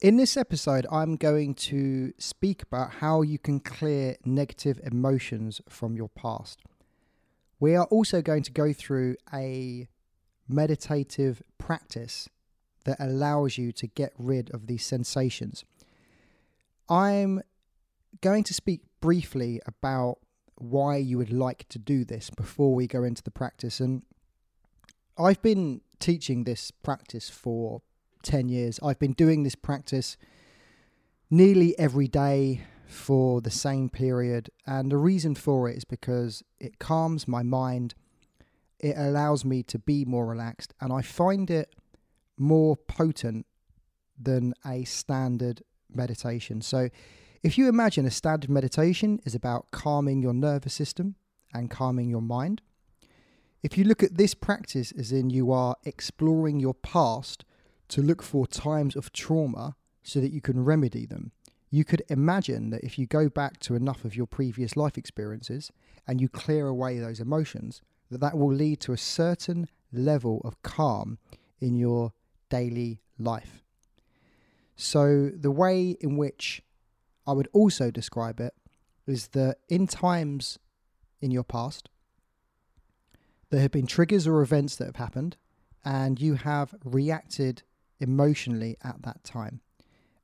In this episode, I'm going to speak about how you can clear negative emotions from your past. We are also going to go through a meditative practice that allows you to get rid of these sensations. I'm going to speak briefly about why you would like to do this before we go into the practice. And I've been teaching this practice for 10 years. I've been doing this practice nearly every day for the same period. And the reason for it is because it calms my mind, it allows me to be more relaxed, and I find it more potent than a standard meditation. So, if you imagine a standard meditation is about calming your nervous system and calming your mind, if you look at this practice as in you are exploring your past to look for times of trauma so that you can remedy them, you could imagine that if you go back to enough of your previous life experiences and you clear away those emotions, that that will lead to a certain level of calm in your daily life. So, the way in which I would also describe it is that in times in your past, there have been triggers or events that have happened, and you have reacted emotionally at that time.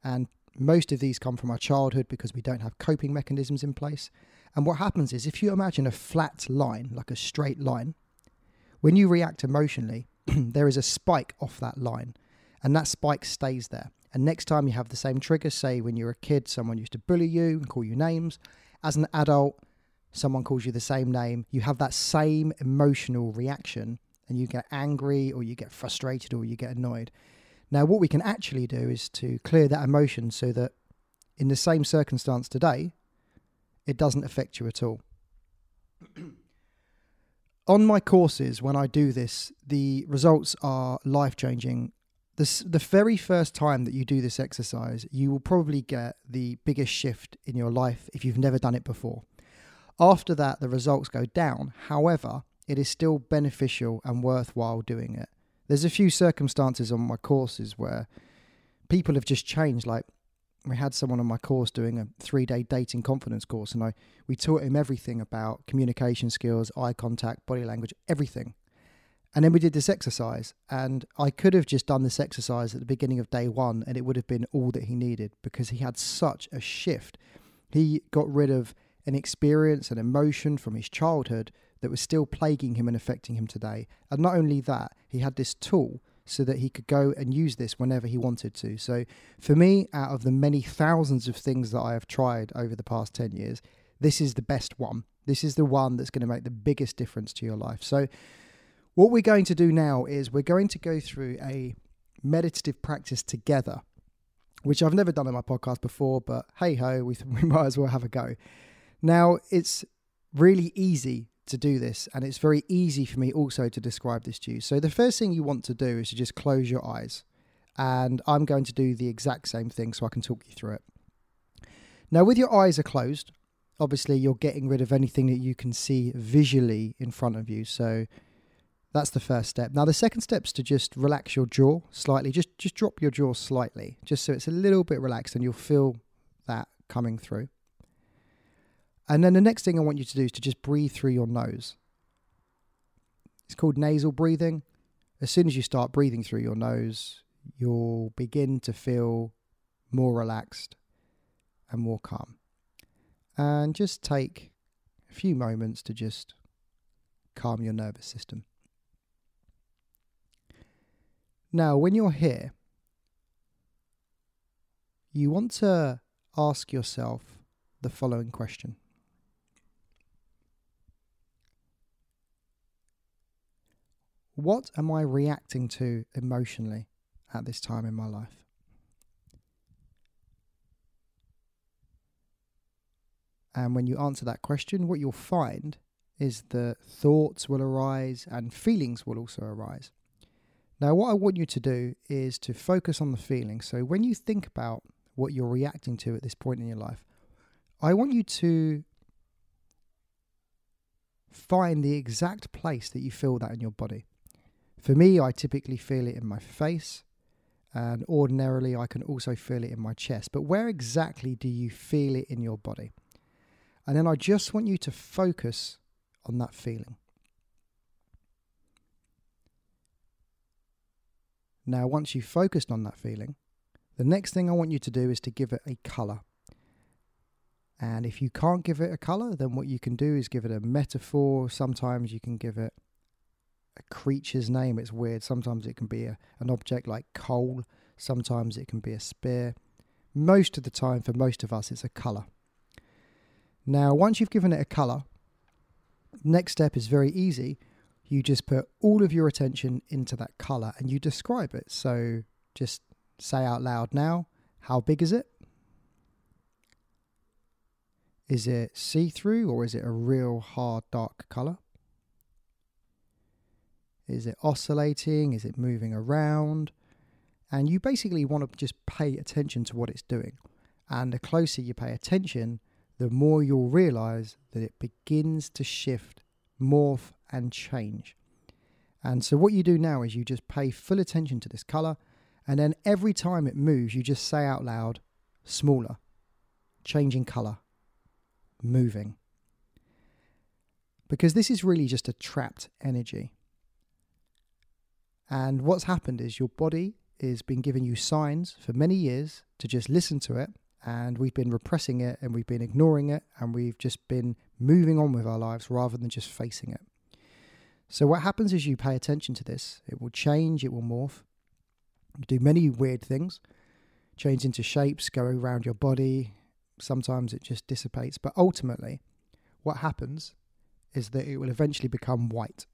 And most of these come from our childhood because we don't have coping mechanisms in place. And what happens is if you imagine a flat line, like a straight line, when you react emotionally, there is a spike off that line, and that spike stays there. And next time you have the same trigger, say when you're a kid, someone used to bully you and call you names. As an adult, someone calls you the same name, you have that same emotional reaction and you get angry or you get frustrated or you get annoyed. Now, what we can actually do is to clear that emotion so that in the same circumstance today, it doesn't affect you at all. On my courses, when I do this, the results are life changing the, the very first time that you do this exercise, you will probably get the biggest shift in your life if you've never done it before. After that, the results go down. However, it is still beneficial and worthwhile doing it. There's a few circumstances on my courses where people have just changed. Like, we had someone on my course doing a three day dating confidence course, and I we taught him everything about communication skills, eye contact, body language, everything. And then we did this exercise, and I could have just done this exercise at the beginning of day one, and it would have been all that he needed because he had such a shift. He got rid of an experience, an emotion from his childhood that was still plaguing him and affecting him today. And not only that, he had this tool so that he could go and use this whenever he wanted to. So, for me, out of the many thousands of things that I have tried over the past 10 years, this is the best one. This is the one that's going to make the biggest difference to your life. So, what we're going to do now is we're going to go through a meditative practice together, which I've never done in my podcast before, but hey ho, we, we might as well have a go. Now, it's really easy to do this, and it's very easy for me also to describe this to you. So, the first thing you want to do is to just close your eyes, and I'm going to do the exact same thing so I can talk you through it. Now, with your eyes are closed, obviously you're getting rid of anything that you can see visually in front of you. So, that's the first step. Now the second step is to just relax your jaw slightly. Just just drop your jaw slightly, just so it's a little bit relaxed, and you'll feel that coming through. And then the next thing I want you to do is to just breathe through your nose. It's called nasal breathing. As soon as you start breathing through your nose, you'll begin to feel more relaxed and more calm. And just take a few moments to just calm your nervous system. Now, when you're here, you want to ask yourself the following question What am I reacting to emotionally at this time in my life? And when you answer that question, what you'll find is that thoughts will arise and feelings will also arise. Now, what I want you to do is to focus on the feeling. So, when you think about what you're reacting to at this point in your life, I want you to find the exact place that you feel that in your body. For me, I typically feel it in my face, and ordinarily I can also feel it in my chest. But where exactly do you feel it in your body? And then I just want you to focus on that feeling. Now, once you've focused on that feeling, the next thing I want you to do is to give it a colour. And if you can't give it a colour, then what you can do is give it a metaphor. Sometimes you can give it a creature's name. It's weird. Sometimes it can be a, an object like coal. Sometimes it can be a spear. Most of the time, for most of us, it's a colour. Now, once you've given it a colour, next step is very easy. You just put all of your attention into that colour and you describe it. So just say out loud now, how big is it? Is it see through or is it a real hard dark colour? Is it oscillating? Is it moving around? And you basically want to just pay attention to what it's doing. And the closer you pay attention, the more you'll realize that it begins to shift, morph, and change. And so, what you do now is you just pay full attention to this color, and then every time it moves, you just say out loud, smaller, changing color, moving. Because this is really just a trapped energy. And what's happened is your body has been giving you signs for many years to just listen to it. And we've been repressing it and we've been ignoring it and we've just been moving on with our lives rather than just facing it. So, what happens is you pay attention to this, it will change, it will morph. You do many weird things, change into shapes, go around your body. Sometimes it just dissipates. But ultimately, what happens is that it will eventually become white.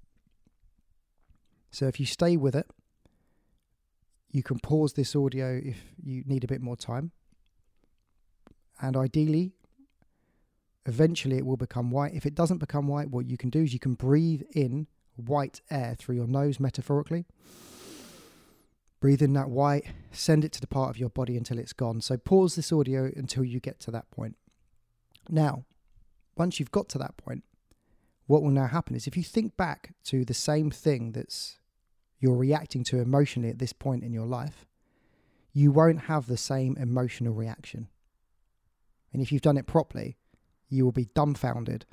So if you stay with it, you can pause this audio if you need a bit more time. And ideally, eventually it will become white. If it doesn't become white, what you can do is you can breathe in white air through your nose, metaphorically. Breathe in that white, send it to the part of your body until it's gone. So pause this audio until you get to that point. Now, once you've got to that point, what will now happen is if you think back to the same thing that's you're reacting to emotionally at this point in your life, you won't have the same emotional reaction. And if you've done it properly, you will be dumbfounded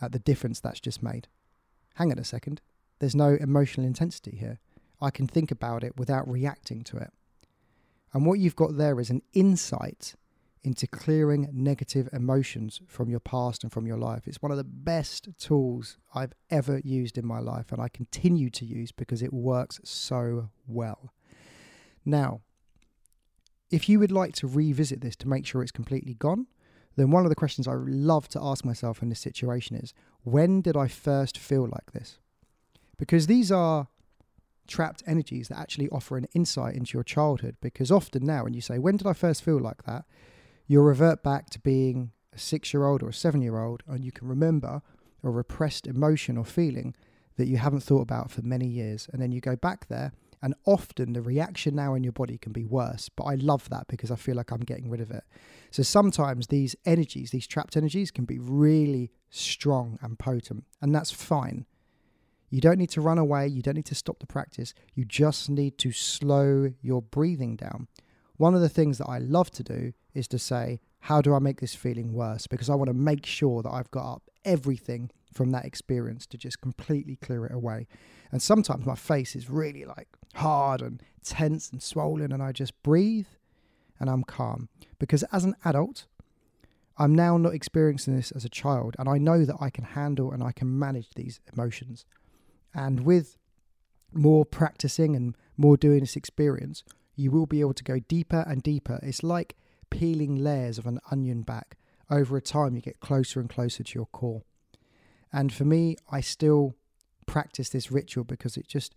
at the difference that's just made. Hang on a second. There's no emotional intensity here. I can think about it without reacting to it. And what you've got there is an insight into clearing negative emotions from your past and from your life. It's one of the best tools I've ever used in my life, and I continue to use because it works so well. Now, if you would like to revisit this to make sure it's completely gone, then one of the questions I love to ask myself in this situation is when did I first feel like this? Because these are trapped energies that actually offer an insight into your childhood. Because often now, when you say, When did I first feel like that? You'll revert back to being a six year old or a seven year old, and you can remember a repressed emotion or feeling that you haven't thought about for many years. And then you go back there, and often the reaction now in your body can be worse. But I love that because I feel like I'm getting rid of it. So sometimes these energies, these trapped energies, can be really strong and potent, and that's fine. You don't need to run away, you don't need to stop the practice, you just need to slow your breathing down. One of the things that I love to do is to say, how do I make this feeling worse? Because I want to make sure that I've got up everything from that experience to just completely clear it away. And sometimes my face is really like hard and tense and swollen, and I just breathe and I'm calm. Because as an adult, I'm now not experiencing this as a child, and I know that I can handle and I can manage these emotions. And with more practicing and more doing this experience, you will be able to go deeper and deeper. It's like peeling layers of an onion back. Over a time, you get closer and closer to your core. And for me, I still practice this ritual because it just,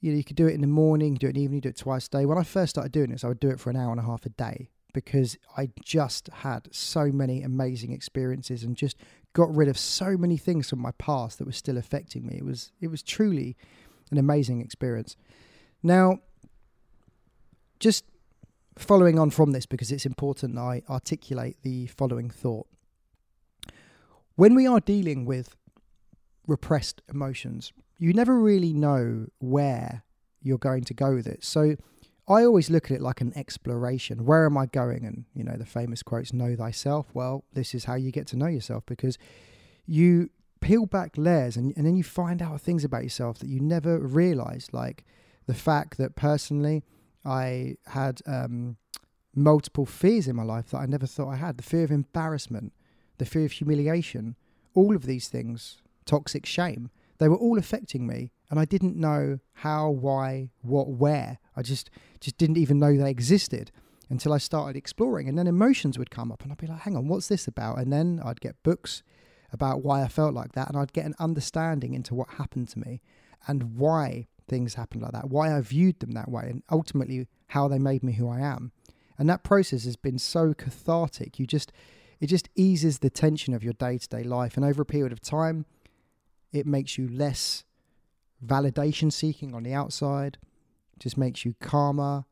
you know, you could do it in the morning, do it in the evening, do it twice a day. When I first started doing this, I would do it for an hour and a half a day because I just had so many amazing experiences and just got rid of so many things from my past that were still affecting me. It was it was truly an amazing experience. Now, just following on from this, because it's important I articulate the following thought. When we are dealing with repressed emotions, you never really know where you're going to go with it. So I always look at it like an exploration. Where am I going? And, you know, the famous quotes, know thyself. Well, this is how you get to know yourself because you peel back layers and, and then you find out things about yourself that you never realized. Like the fact that personally, I had um, multiple fears in my life that I never thought I had the fear of embarrassment, the fear of humiliation, all of these things, toxic shame. They were all affecting me, and I didn't know how, why, what, where. I just just didn't even know they existed until I started exploring. And then emotions would come up, and I'd be like, "Hang on, what's this about?" And then I'd get books about why I felt like that, and I'd get an understanding into what happened to me and why things happened like that, why I viewed them that way, and ultimately how they made me who I am. And that process has been so cathartic. You just it just eases the tension of your day-to-day life and over a period of time it makes you less validation seeking on the outside, just makes you calmer,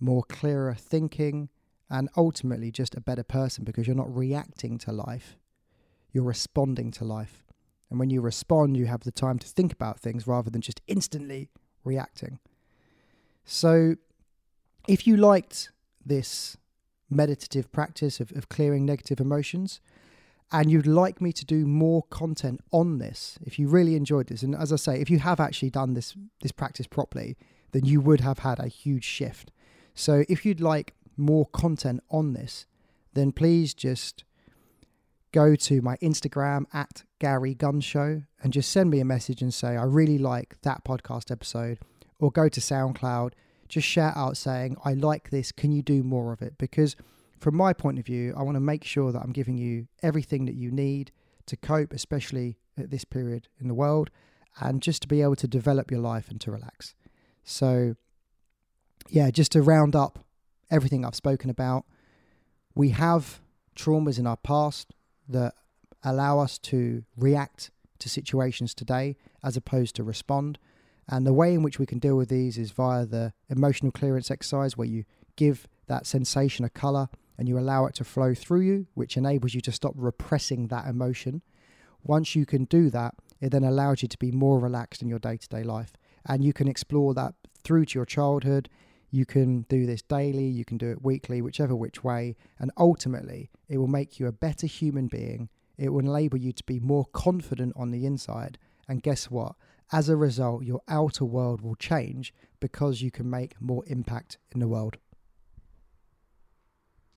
more clearer thinking, and ultimately just a better person because you're not reacting to life, you're responding to life. And when you respond, you have the time to think about things rather than just instantly reacting. So, if you liked this meditative practice of, of clearing negative emotions, and you'd like me to do more content on this, if you really enjoyed this, and as I say, if you have actually done this this practice properly, then you would have had a huge shift. So if you'd like more content on this, then please just go to my Instagram at Gary Gunn Show and just send me a message and say I really like that podcast episode, or go to SoundCloud, just shout out saying I like this. Can you do more of it? Because from my point of view, I want to make sure that I'm giving you everything that you need to cope, especially at this period in the world, and just to be able to develop your life and to relax. So, yeah, just to round up everything I've spoken about, we have traumas in our past that allow us to react to situations today as opposed to respond. And the way in which we can deal with these is via the emotional clearance exercise, where you give that sensation a color and you allow it to flow through you, which enables you to stop repressing that emotion. Once you can do that, it then allows you to be more relaxed in your day to day life. And you can explore that through to your childhood. You can do this daily, you can do it weekly, whichever which way. And ultimately, it will make you a better human being. It will enable you to be more confident on the inside. And guess what? As a result, your outer world will change because you can make more impact in the world.